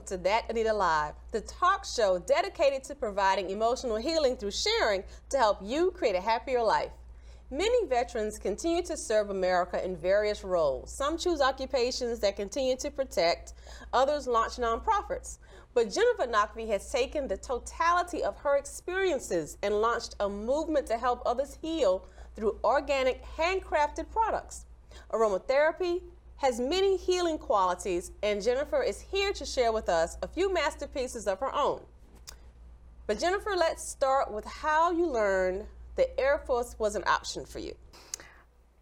Welcome to That Anita Live, the talk show dedicated to providing emotional healing through sharing to help you create a happier life. Many veterans continue to serve America in various roles. Some choose occupations that continue to protect, others launch nonprofits. But Jennifer Nakvi has taken the totality of her experiences and launched a movement to help others heal through organic, handcrafted products. Aromatherapy, has many healing qualities, and Jennifer is here to share with us a few masterpieces of her own. But Jennifer, let's start with how you learned the Air Force was an option for you.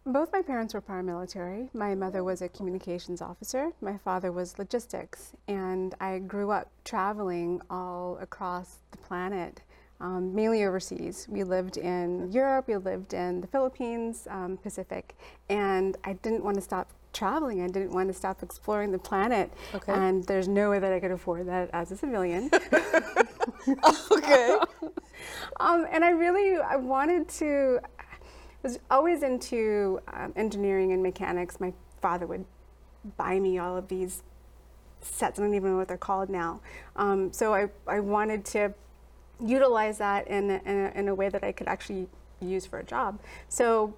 Both my parents were paramilitary. My mother was a communications officer. My father was logistics. And I grew up traveling all across the planet, um, mainly overseas. We lived in Europe, we lived in the Philippines, um, Pacific, and I didn't want to stop traveling. I didn't want to stop exploring the planet. Okay. And there's no way that I could afford that as a civilian. okay. um, and I really I wanted to. I was always into um, engineering and mechanics. My father would buy me all of these sets. I don't even know what they're called now. Um, so I, I wanted to utilize that in in, a, in a way that I could actually use for a job. So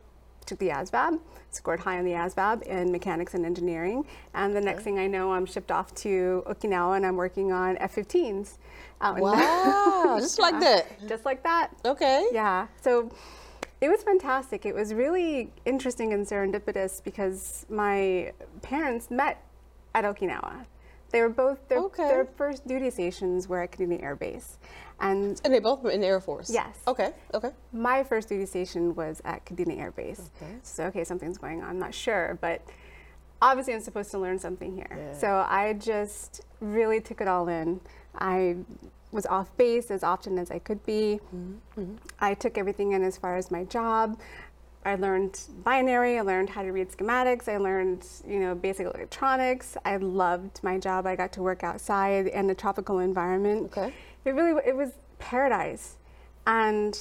took the ASVAB, scored high on the ASVAB in mechanics and engineering. And the okay. next thing I know, I'm shipped off to Okinawa and I'm working on F-15s. wow, just like that. Just like that. Okay. Yeah. So it was fantastic. It was really interesting and serendipitous because my parents met at Okinawa. They were both their, okay. their first duty stations were at Kadena Air Base. And, and they both were in the Air Force? Yes. Okay, okay. My first duty station was at Kadena Air Base. Okay. So, okay, something's going on. I'm not sure, but obviously I'm supposed to learn something here. Yeah. So I just really took it all in. I was off base as often as I could be. Mm-hmm. Mm-hmm. I took everything in as far as my job. I learned binary, I learned how to read schematics, I learned, you know, basic electronics. I loved my job. I got to work outside in a tropical environment. Okay it really it was paradise, and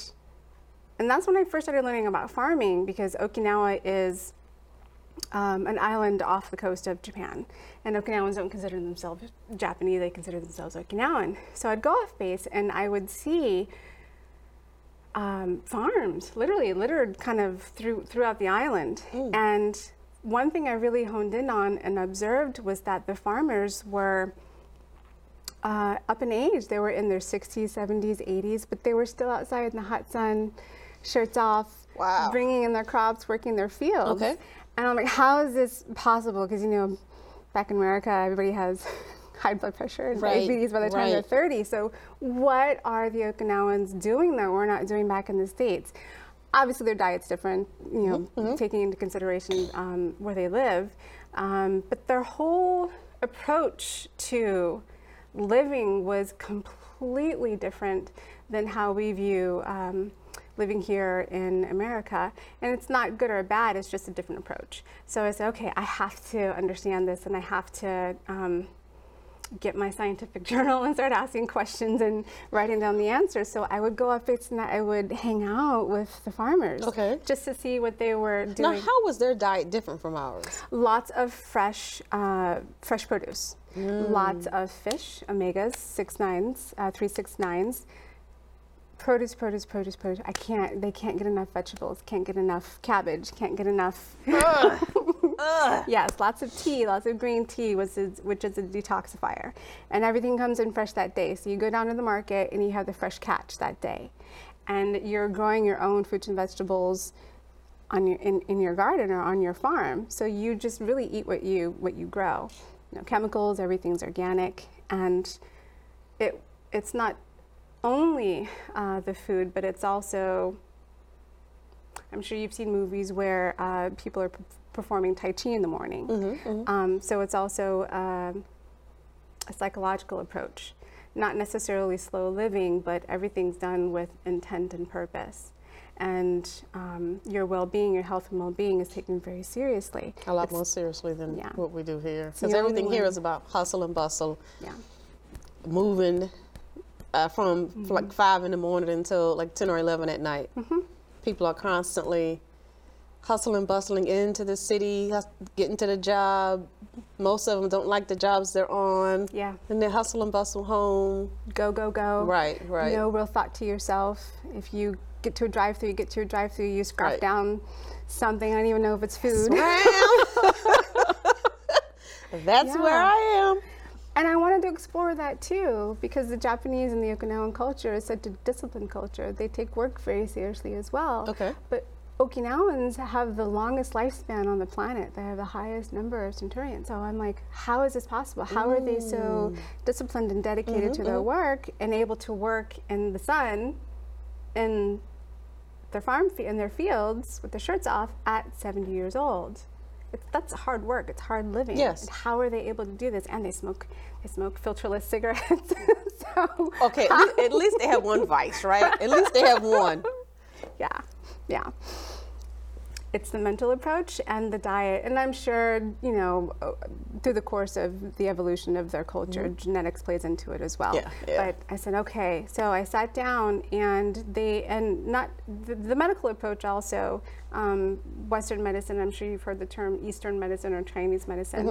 and that's when I first started learning about farming because Okinawa is um, an island off the coast of Japan, and Okinawans don't consider themselves Japanese; they consider themselves Okinawan. So I'd go off base and I would see um, farms, literally littered kind of through throughout the island, mm. and one thing I really honed in on and observed was that the farmers were uh, up in age. They were in their 60s, 70s, 80s, but they were still outside in the hot sun, shirts off, wow. bringing in their crops, working their fields. Okay. And I'm like, how is this possible? Because, you know, back in America, everybody has high blood pressure and right. diabetes by the time right. they're 30. So, what are the Okinawans doing that we're not doing back in the States? Obviously, their diet's different, you know, mm-hmm. mm-hmm. taking into consideration um, where they live. Um, but their whole approach to living was completely different than how we view um, living here in America. And it's not good or bad, it's just a different approach. So I said, okay, I have to understand this and I have to. Um, get my scientific journal and start asking questions and writing down the answers. So I would go up and I would hang out with the farmers. Okay. Just to see what they were doing. Now, how was their diet different from ours? Lots of fresh, uh, fresh produce. Mm. Lots of fish, omegas, six nines, uh, three six nines. Produce, produce, produce, produce. I can't. They can't get enough vegetables. Can't get enough cabbage. Can't get enough. Ugh. Ugh. Yes, lots of tea, lots of green tea, which is, which is a detoxifier, and everything comes in fresh that day. So you go down to the market and you have the fresh catch that day, and you're growing your own fruits and vegetables on your in, in your garden or on your farm. So you just really eat what you what you grow no chemicals, everything's organic, and it it's not only uh, the food, but it's also I'm sure you've seen movies where uh, people are p- performing Tai Chi in the morning. Mm-hmm, mm-hmm. Um, so it's also uh, a psychological approach, not necessarily slow living, but everything's done with intent and purpose and um, your well-being, your health and well-being is taken very seriously. A lot it's, more seriously than yeah. what we do here, because everything here is about hustle and bustle. Yeah. Moving uh, from mm-hmm. like five in the morning until like ten or eleven at night. Mm-hmm. People are constantly hustling, bustling into the city, getting to the job. Most of them don't like the jobs they're on. Yeah. And they hustle and bustle home. Go, go, go. Right, right. No real thought to yourself. If you get to a drive through, you get to a drive through, you scarf Right. down something. I don't even know if it's food. That's where I am. And I wanted to explore that too, because the Japanese and the Okinawan culture is such a disciplined culture. They take work very seriously as well. Okay. But Okinawans have the longest lifespan on the planet. They have the highest number of centurions. So I'm like, how is this possible? How are they so disciplined and dedicated mm-hmm, to their mm-hmm. work and able to work in the sun in their farm fe- in their fields with their shirts off at 70 years old? It's, that's hard work. It's hard living. Yes. And how are they able to do this? And they smoke they smoke filterless cigarettes. so Okay, at least, at least they have one vice, right? At least they have one. yeah, yeah. It's the mental approach and the diet, and I'm sure you know through the course of the evolution of their culture, genetics plays into it as well. Yeah, yeah. But I said, okay, so I sat down, and they and not the, the medical approach also. Um, Western medicine, I'm sure you've heard the term Eastern medicine or Chinese medicine.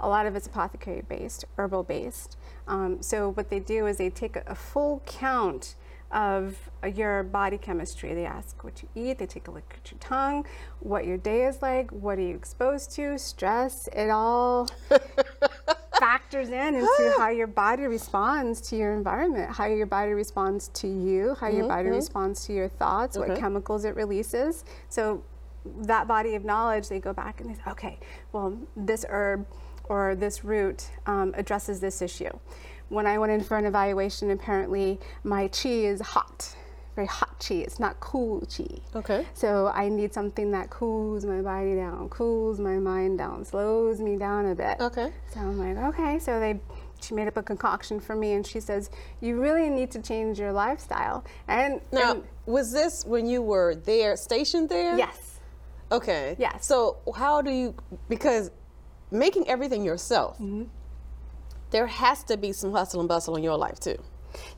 A lot of it's apothecary based, herbal based. Um, so what they do is they take a, a full count of your body chemistry. They ask what you eat, they take a look at your tongue, what your day is like, what are you exposed to, stress, it all factors in into how your body responds to your environment, how your body responds to you, how your body responds to your thoughts, what chemicals it releases. So that body of knowledge, they go back and they say, okay, well, this herb or this root um, addresses this issue. When I went in for an evaluation, apparently my chi is hot, very hot chi. It's not cool chi. Okay. So I need something that cools my body down, cools my mind down, slows me down a bit. Okay. So I'm like, okay. So they, she made up a concoction for me, and she says, you really need to change your lifestyle. And Now, and- was this when you were there, stationed there? yes, Okay. Yes. So how do you because making everything yourself, Mm-hmm. There has to be some hustle and bustle in your life too.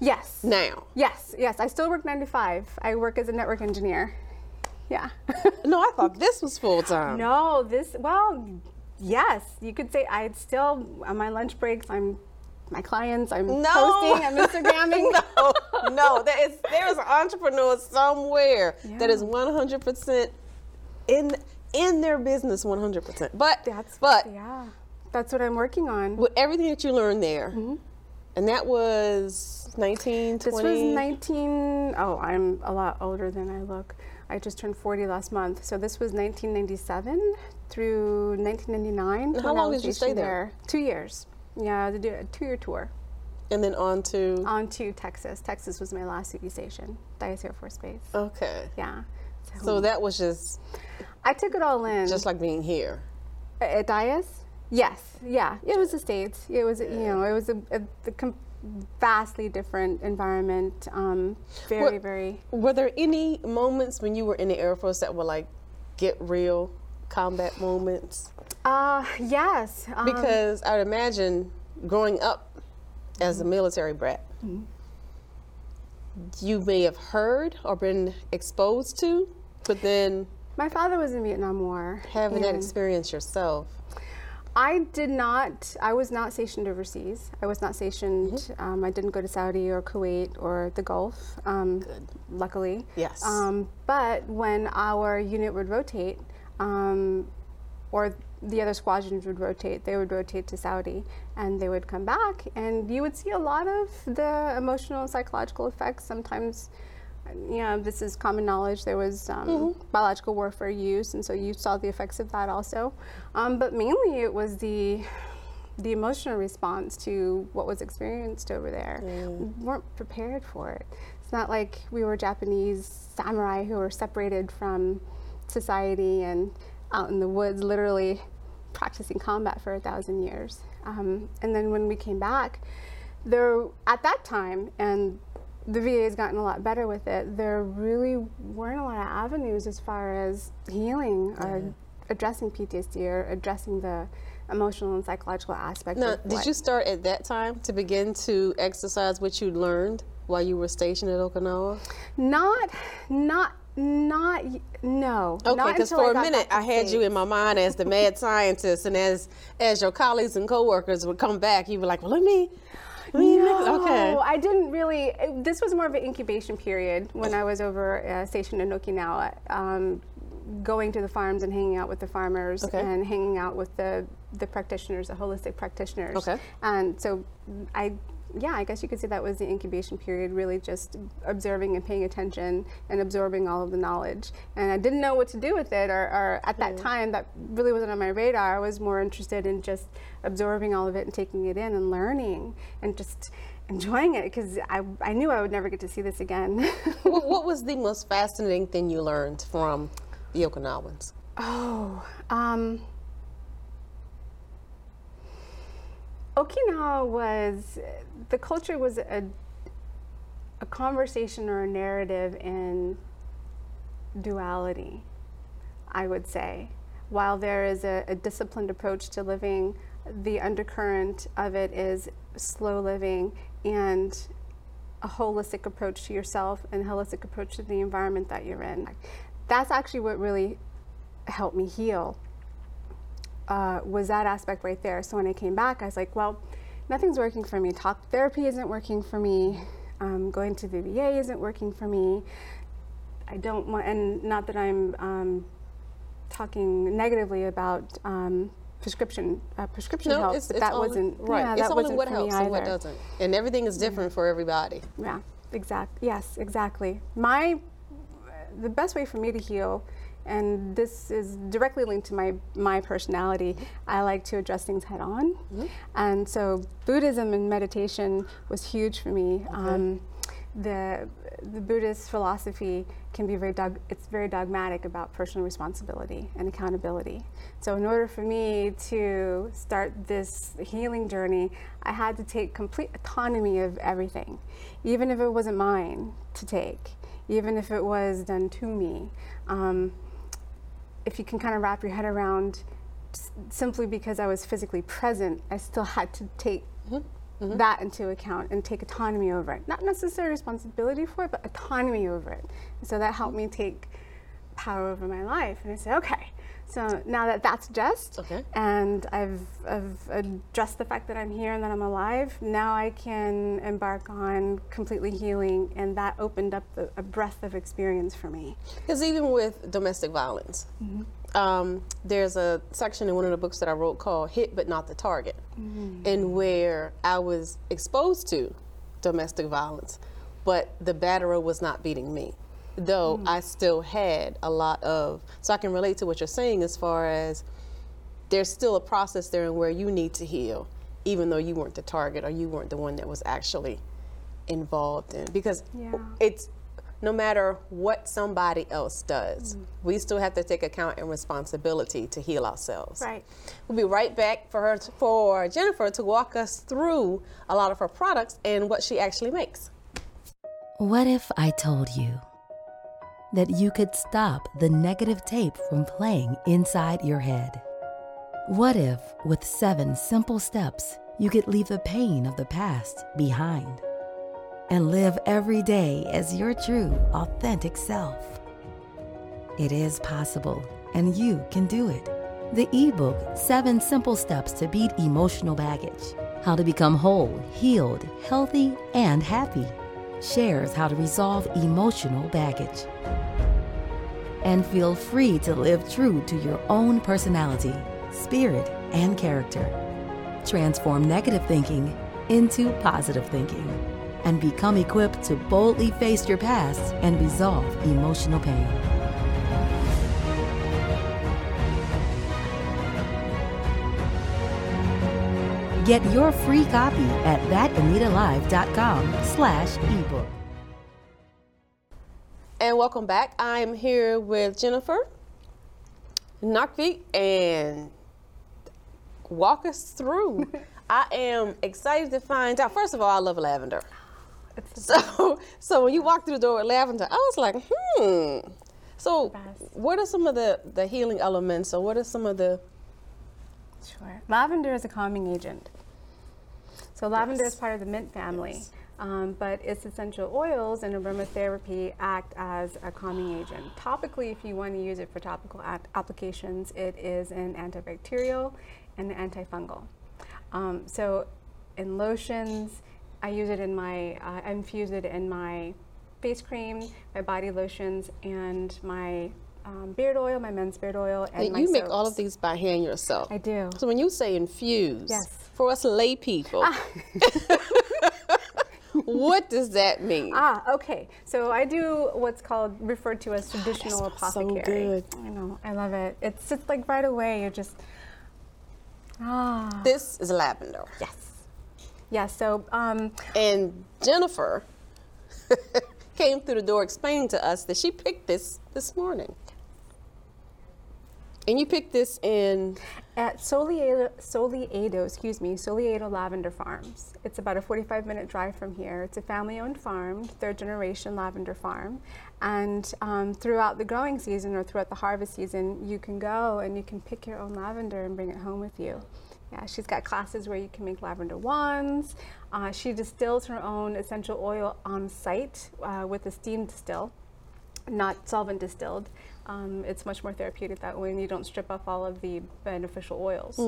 yes, Now. yes, yes. I still work nine to five. I work as a network engineer. Yeah. No, I thought this was full time. no, this well, yes. You could say I'd still on my lunch breaks. I'm my clients. I'm No. posting. I'm Instagramming. no, no, there is there is an entrepreneur somewhere that is one hundred percent in in their business one hundred percent. But That's but yeah. That's what I'm working on. with everything that you learned there, mm-hmm. and that was nineteen This was 19. Oh, I'm a lot older than I look. I just turned 40 last month. So this was 1997 through 1999. how long did you stay stationed there? Two years. Yeah, to do a two-year tour and then on to on to Texas. Texas was my last duty station, Dyess Air Force Base. okay. Yeah. So that was just I took it all in. just like being here. At Dyess? Yes, yeah. It was the States. It was, you know, it was a, a, a com- vastly different environment. Um, very, What- very. Were there any moments when you were in the Air Force that were like get real combat moments? Uh, yes. Um, Because I would imagine growing up as a military brat, you may have heard or been exposed to, but then my father was in Vietnam War. having that experience yourself. I did not, I was not stationed overseas. I was not stationed, Mm-hmm. um, I didn't go to Saudi or Kuwait or the Gulf, um, luckily. Yes. Um, but when our unit would rotate, um, or the other squadrons would rotate, they would rotate to Saudi and they would come back, and you would see a lot of the emotional and psychological effects. Sometimes, you know, this is common knowledge. There was um, biological warfare used, and so you saw the effects of that also. Um, but mainly, it was the the emotional response to what was experienced over there. We weren't prepared for it. It's not like we were Japanese samurai who were separated from society and out in the woods, literally practicing combat for a thousand years. Um, and then when we came back, there at that time, and the VA has gotten a lot better with it. There really weren't a lot of avenues as far as healing or addressing PTSD or addressing the emotional and psychological aspect. Now, did what- you start at that time to begin to exercise what you learned while you were stationed at Okinawa? Not, not Not no. Okay, because for a minute I had you in my mind as the mad scientist, and as as your colleagues and coworkers would come back, you were like, "Well, let me, let me make- No, okay." I didn't really. it- This was more of an incubation period when I was over uh, stationed in Okinawa, um, going to the farms and hanging out with the farmers Okay. and hanging out with the the practitioners, the holistic practitioners. Okay. And so I. Yeah, I guess you could say that was the incubation period, really just observing and paying attention and absorbing all of the knowledge. And I didn't know what to do with it, or, or at that time, that really wasn't on my radar. I was more interested in just absorbing all of it and taking it in and learning and just enjoying it because I, I knew I would never get to see this again. what, what was the most fascinating thing you learned from the Okinawans? oh, um, Okinawa was, the culture was a, a conversation or a narrative in duality, I would say. While there is a, a disciplined approach to living, the undercurrent of it is slow living and a holistic approach to yourself and holistic approach to the environment that you're in. That's actually what really helped me heal. Uh, was that aspect right there. So when I came back, I was like, well, nothing's working for me. Talk therapy isn't working for me. Um, going to VBA isn't working for me. I don't want, and not that I'm um, talking negatively about um, prescription uh, prescription help, but that only, wasn't right. Yeah, it's that only wasn't what helps and what doesn't, and everything is different for everybody. Yeah, exact. Yes, exactly. My the best way for me to heal, and this is directly linked to my my personality. I like to address things head on, and so Buddhism and meditation was huge for me. Um, the the Buddhist philosophy can be very dog, it's very dogmatic about personal responsibility and accountability. So in order for me to start this healing journey, I had to take complete autonomy of everything, even if it wasn't mine to take, even if it was done to me. Um, if you can kind of wrap your head around simply because I was physically present, I still had to take mm-hmm. Mm-hmm. that into account and take autonomy over it. Not necessarily responsibility for it, but autonomy over it. And so that helped me take power over my life. And I said, okay, so now that that's addressed, Okay. and I've, I've addressed the fact that I'm here and that I'm alive, now I can embark on completely healing, and that opened up the, a breadth of experience for me. Because even with domestic violence, Mm-hmm. um, there's a section in one of the books that I wrote called "Hit but Not the Target," and where I was exposed to domestic violence, but the batterer was not beating me, though mm-hmm. I still had a lot of. So I can relate to what you're saying as far as there's still a process there and where you need to heal, even though you weren't the target or you weren't the one that was actually involved in. Because Yeah. it's no matter what somebody else does, mm-hmm. we still have to take account and responsibility to heal ourselves. Right. We'll be right back for her for Jennifer to walk us through a lot of her products and what she actually makes. What if I told you that you could stop the negative tape from playing inside your head? What if, with seven simple steps, you could leave the pain of the past behind and live every day as your true, authentic self? It is possible, and you can do it. The ebook, Seven Simple Steps to Beat Emotional Baggage How to Become Whole, Healed, Healthy, and Happy, shares how to resolve emotional baggage. And feel free to live true to your own personality, spirit, and character. Transform negative thinking into positive thinking and become equipped to boldly face your past and resolve emotional pain. Get your free copy at thatanitalive.com slash ebook. And welcome back. I'm here with Jennifer Nakvi and walk us through. I am excited to find out. First of all, I love lavender. So, so when you walked through the door with lavender, I was like, hmm. So, what are some of the the healing elements, or what are some of the? Sure. Lavender is a calming agent. So lavender Yes. is part of the mint family. Yes. Um, but its essential oils and aromatherapy act as a calming agent. Topically, if you want to use it for topical applications, it is an antibacterial and antifungal. Um, so, in lotions, I use it in my, uh, I infuse it in my face cream, my body lotions, and my um, beard oil, my men's beard oil, and my you make all of these by hand yourself. I do. So when you say infuse, Yes. for us lay people, what does that mean? Ah, okay. So I do what's called referred to as traditional smells so apothecary. good. I know, I love it. It's just like right away. You're just ah this is lavender. yes, yeah. So um, And Jennifer came through the door explaining to us that she picked this this morning. And you picked this in at Soleado, Soleado, excuse me, Soleado Lavender Farms. It's about a 45 minute drive from here. It's a family owned farm, third generation lavender farm. And um, throughout the growing season or throughout the harvest season, you can go and you can pick your own lavender and bring it home with you. Yeah, she's got classes where you can make lavender wands. Uh, she distills her own essential oil on site uh, with a steam distill not solvent distilled. Um, it's much more therapeutic that way, and you don't strip off all of the beneficial oils.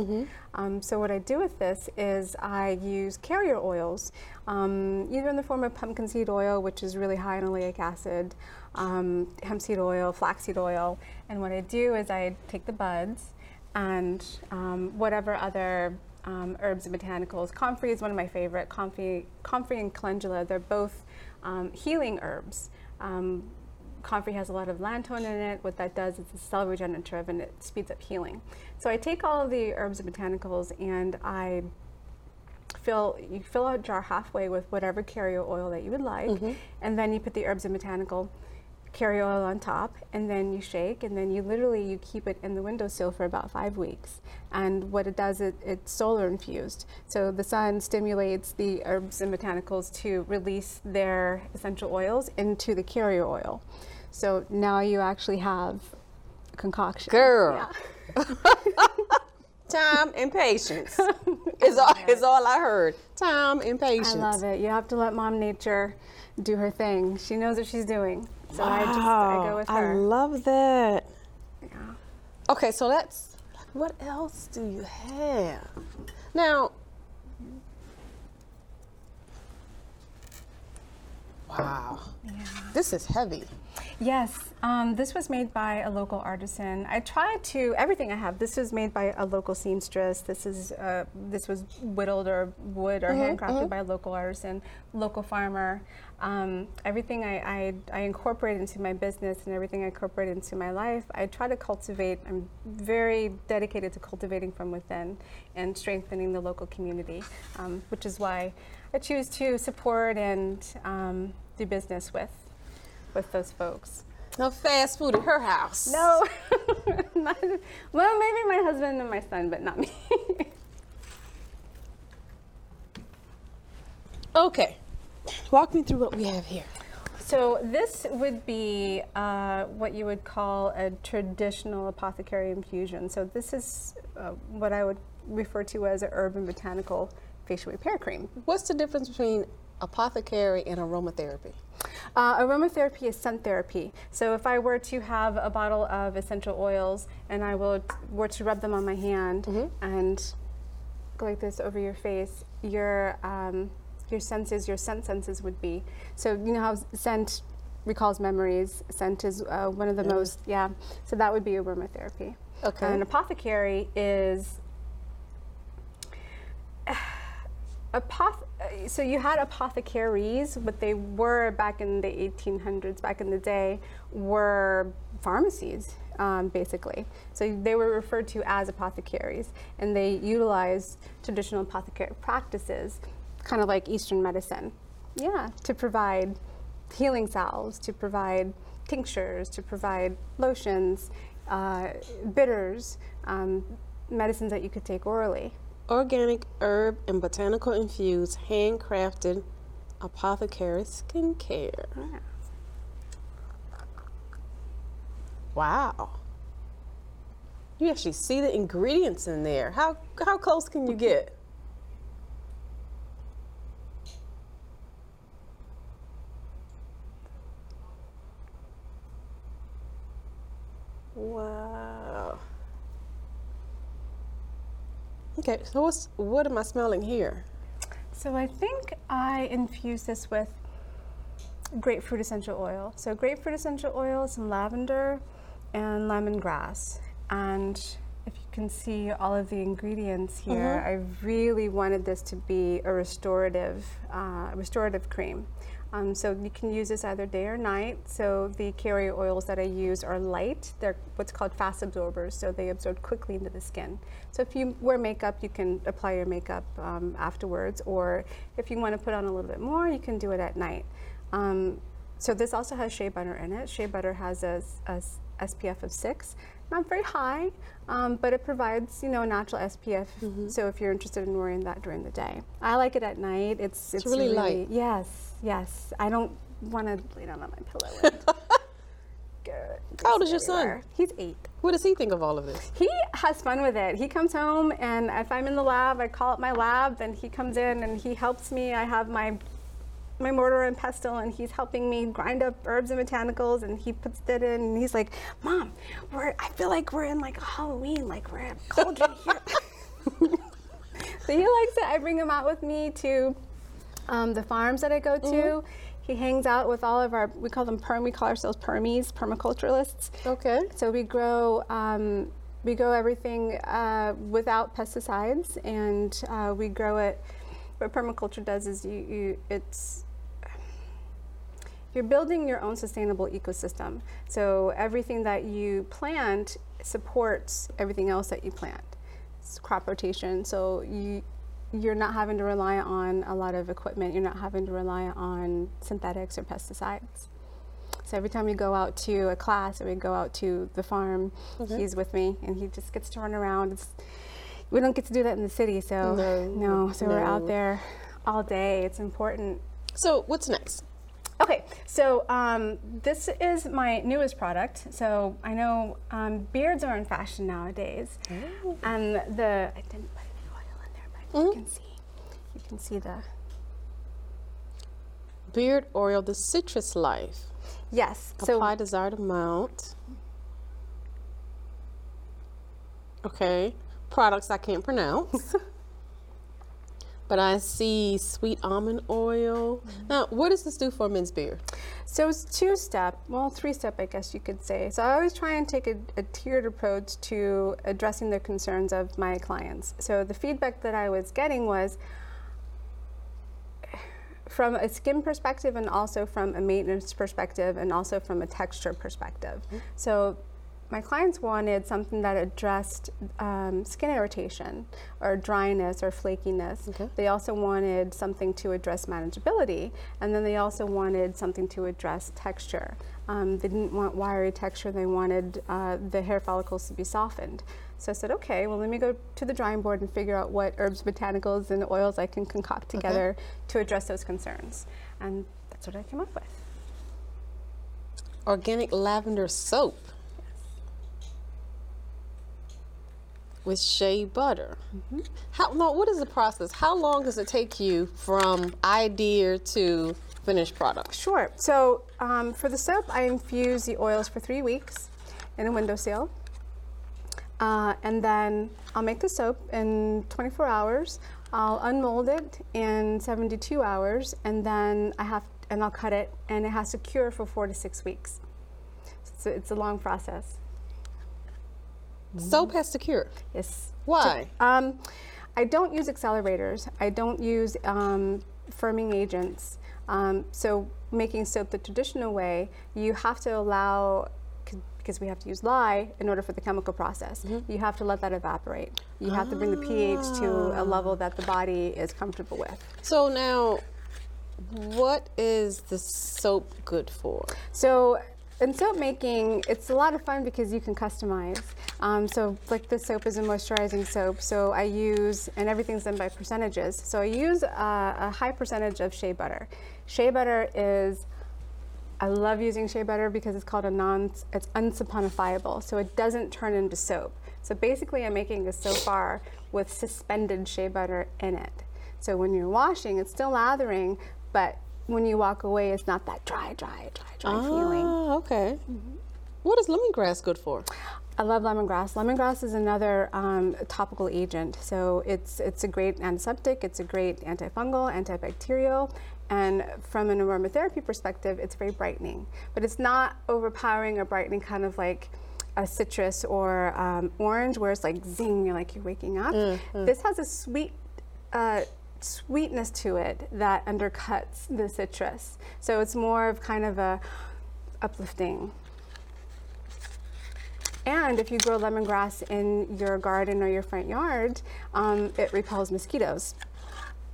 Um, so what I do with this is I use carrier oils, um, either in the form of pumpkin seed oil, which is really high in oleic acid, um, hemp seed oil, flaxseed oil, and what I do is I take the buds and um, whatever other um, herbs and botanicals. Comfrey is one of my favorite. Comfrey, comfrey and calendula, they're both um, healing herbs. Um, comfrey has a lot of allantoin in it. What that does is it's cell regenerative and it speeds up healing. So I take all of the herbs and botanicals and I fill you fill a jar halfway with whatever carrier oil that you would like, mm-hmm. and then you put the herbs and botanical carrier oil on top, and then you shake, and then you literally you keep it in the windowsill for about five weeks. And what it does, it, it's solar infused. So the sun stimulates the herbs and botanicals to release their essential oils into the carrier oil. So now you actually have a concoction. Girl. Yeah. time and patience. is all is all I heard. Time and patience. I love it. You have to let Mom Nature do her thing. She knows what she's doing. So I just I go with I love that. Yeah. Okay, so that's what else do you have? Now Wow. This is heavy. Yes, um, this was made by a local artisan. I tried to everything I have. This was made by a local seamstress. This is uh, this was whittled or wood or handcrafted by a local artisan, local farmer. Um, everything I, I, I incorporate into my business and everything I incorporate into my life, I try to cultivate. I'm very dedicated to cultivating from within and strengthening the local community, um, which is why I choose to support and um, do business with with those folks. No fast food at her house. No, not, well, maybe my husband and my son, but not me. Okay. Walk me through what we have here. so this would be uh, what you would call a traditional apothecary infusion. So this is uh, what I would refer to as an urban botanical facial repair cream. What's the difference between apothecary and aromatherapy? Uh, aromatherapy is scent therapy. So if I were to have a bottle of essential oils and I would, were to rub them on my hand and go like this over your face, your um, your senses, your scent senses would be. So you know how scent recalls memories. Scent is uh, one of the most yeah. So that would be aromatherapy. Okay. And apothecary is Apoth- so you had apothecaries, but they were back in the 1800s, back in the day, were pharmacies, um, basically. So they were referred to as apothecaries, and they utilized traditional apothecary practices, kind of like Eastern medicine, yeah, to provide healing salves, to provide tinctures, to provide lotions, uh, bitters, um, medicines that you could take orally. Organic herb and botanical infused handcrafted apothecary skincare. Yeah. Wow. You actually see the ingredients in there. How how close can you get? Wow. Okay, so what's what am I smelling here? So I think I infuse this with grapefruit essential oil. So grapefruit essential oil, some lavender, and lemongrass. And if you can see all of the ingredients here, I really wanted this to be a restorative, uh, restorative cream. Um, so you can use this either day or night. So the carrier oils that I use are light. They're what's called fast absorbers, so they absorb quickly into the skin. So if you wear makeup, you can apply your makeup um, afterwards, or if you want to put on a little bit more, you can do it at night. Um, so this also has shea butter in it. Shea butter has a SPF of six, not very high, um, but it provides you know a natural SPF. So if you're interested in wearing that during the day, I like it at night. It's it's, really light. Yes, yes. I don't want to lay down on my pillow. How old is your son? He's eight. What does he think of all of this? He has fun with it. He comes home, and if I'm in the lab, I call up my lab, and he comes in and he helps me. I have my my mortar and pestle, and he's helping me grind up herbs and botanicals, and he puts it in, and he's like, "Mom, we're I feel like we're in like a Halloween, like we're at cauldron here." so he likes it. I bring him out with me to um, the farms that I go to. He hangs out with all of our, we call them perm, we call ourselves permies, permaculturalists. Okay. So we grow um, we grow everything uh, without pesticides, and uh, we grow it. What permaculture does is you, you it's you're building your own sustainable ecosystem. So everything that you plant supports everything else that you plant. It's crop rotation. So you you're not having to rely on a lot of equipment. You're not having to rely on synthetics or pesticides. So every time we go out to a class or we go out to the farm, mm-hmm. he's with me and he just gets to run around. It's, we don't get to do that in the city, so No, so we're out there all day. It's important. So what's next? Okay, so um, this is my newest product. So I know um, beards are in fashion nowadays, and the I didn't put any oil in there, but you can see, you can see the Beard oil, the citrus life. yes. So Apply desired amount. Okay. Products I can't pronounce. but I see sweet almond oil. Mm-hmm. Now, what does this do for men's beard? So it's two step, well, three step, I guess you could say. So I always try and take a, a tiered approach to addressing the concerns of my clients. So the feedback that I was getting was from a skin perspective and also from a maintenance perspective and also from a texture perspective. Mm-hmm. So my clients wanted something that addressed um, skin irritation or dryness or flakiness. Okay. They also wanted something to address manageability, and then they also wanted something to address texture. Um, they didn't want wiry texture, they wanted uh, the hair follicles to be softened. So I said, okay, well, let me go to the drawing board and figure out what herbs, botanicals, and oils I can concoct together to address those concerns. And that's what I came up with. Organic lavender soap. With shea butter. How no, what is the process? How long does it take you from idea to finished product? Sure. So um, for the soap, I infuse the oils for three weeks in a windowsill. Uh, and then I'll make the soap in 24 hours. I'll unmold it in 72 hours, and then I have and I'll cut it, and it has to cure for four to six weeks. So it's a long process. Soap has to cure. Yes. Why? Um, I don't use accelerators. I don't use um, firming agents. Um, so making soap the traditional way, you have to allow, because we have to use lye in order for the chemical process, you have to let that evaporate. You have to bring the pH to a level that the body is comfortable with. So now, what is the soap good for? So in soap making, it's a lot of fun because you can customize. Um, so like this soap is a moisturizing soap. So I use, and everything's done by percentages. So I use uh, a high percentage of shea butter. Shea butter is, I love using shea butter because it's called a non, it's unsaponifiable. So it doesn't turn into soap. So basically I'm making a soap bar with suspended shea butter in it. So when you're washing, it's still lathering, but when you walk away, it's not that dry, dry, dry, dry feeling. Ah, okay. What is lemongrass good for? I love lemongrass. Lemongrass is another um, topical agent. So it's it's a great antiseptic. It's a great antifungal, antibacterial, and from an aromatherapy perspective, it's very brightening. But it's not overpowering or brightening, kind of like a citrus or um, orange, where it's like zing, you're like you're waking up. This has a sweet. Uh, sweetness to it that undercuts the citrus so it's more of kind of a uplifting and if you grow lemongrass in your garden or your front yard, um, it repels mosquitoes.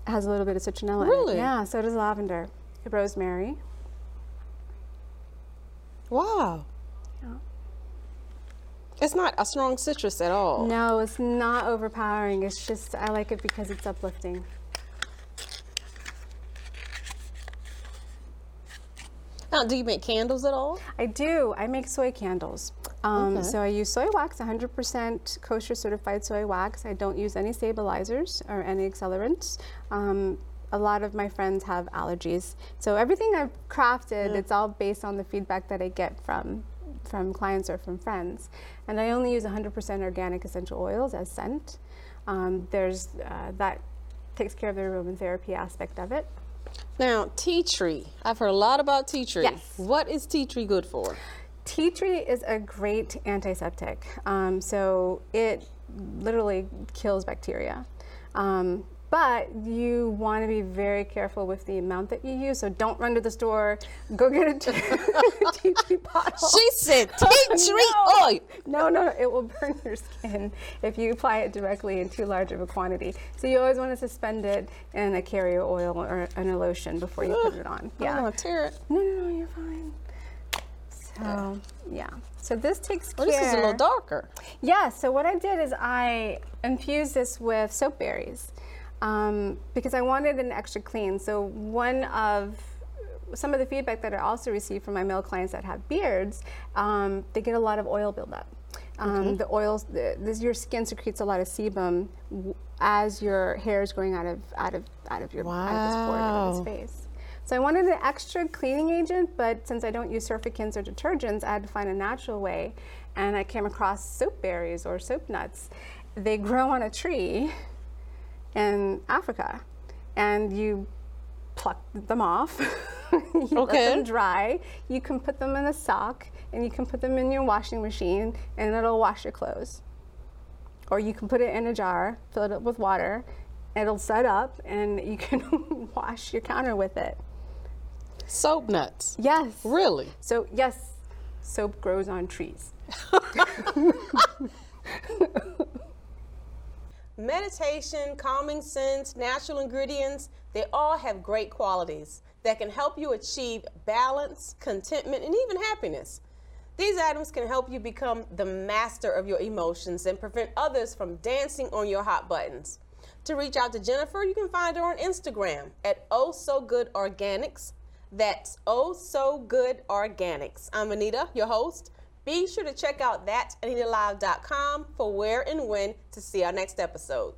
It has a little bit of citronella in Really? it. Yeah, so does lavender. Rosemary. Wow. Yeah. It's not a strong citrus at all. No, it's not overpowering. It's just, I like it because it's uplifting. Now, do you make candles at all? I do. I make soy candles. Um, Okay. So I use soy wax, 100% kosher certified soy wax. I don't use any stabilizers or any accelerants. Um, a lot of my friends have allergies. So everything I've crafted, it's all based on the feedback that I get from from clients or from friends. And I only use 100% organic essential oils as scent. Um, there's uh, that takes care of the aromatherapy aspect of it. Now, tea tree. I've heard a lot about tea tree. Yes. What is tea tree good for? Tea tree is a great antiseptic. Um, so it literally kills bacteria. Um, but you want to be very careful with the amount that you use. So don't run to the store, go get a tea, tree bottle. She said tea tree no. oil. No, no, it will burn your skin if you apply it directly in too large of a quantity. So you always want to suspend it in a carrier oil or in a lotion before you put it on. Yeah. don't want to tear it. No, no, no, you're fine. So, yeah. So this takes Oh, care. this is a little darker. Yeah, so what I did is I infused this with soap berries um, because I wanted an extra clean. So one of some of the feedback that I also receive from my male clients that have beards, um, they get a lot of oil buildup. Um, The oils, the, this, your skin secretes a lot of sebum w- as your hair is growing out of out of out of your out of its pore, out of Wow. its face. So I wanted an extra cleaning agent, but since I don't use surfactants or detergents, I had to find a natural way. And I came across soap berries or soap nuts. They grow on a tree in Africa, and you pluck them off. you let them dry. You can put them in a sock, and you can put them in your washing machine, and it'll wash your clothes. Or you can put it in a jar, fill it up with water. It'll set up, and you can wash your counter with it. Soap nuts. Yes. Really? So yes, soap grows on trees. Meditation, calming scents, natural ingredients, they all have great qualities that can help you achieve balance, contentment, and even happiness. These items can help you become the master of your emotions and prevent others from dancing on your hot buttons. To reach out to Jennifer, you can find her on Instagram at Oh So Good Organics. That's Oh So Good Organics. I'm Anita, your host. Be sure to check out thatanitalive.com for where and when to see our next episode.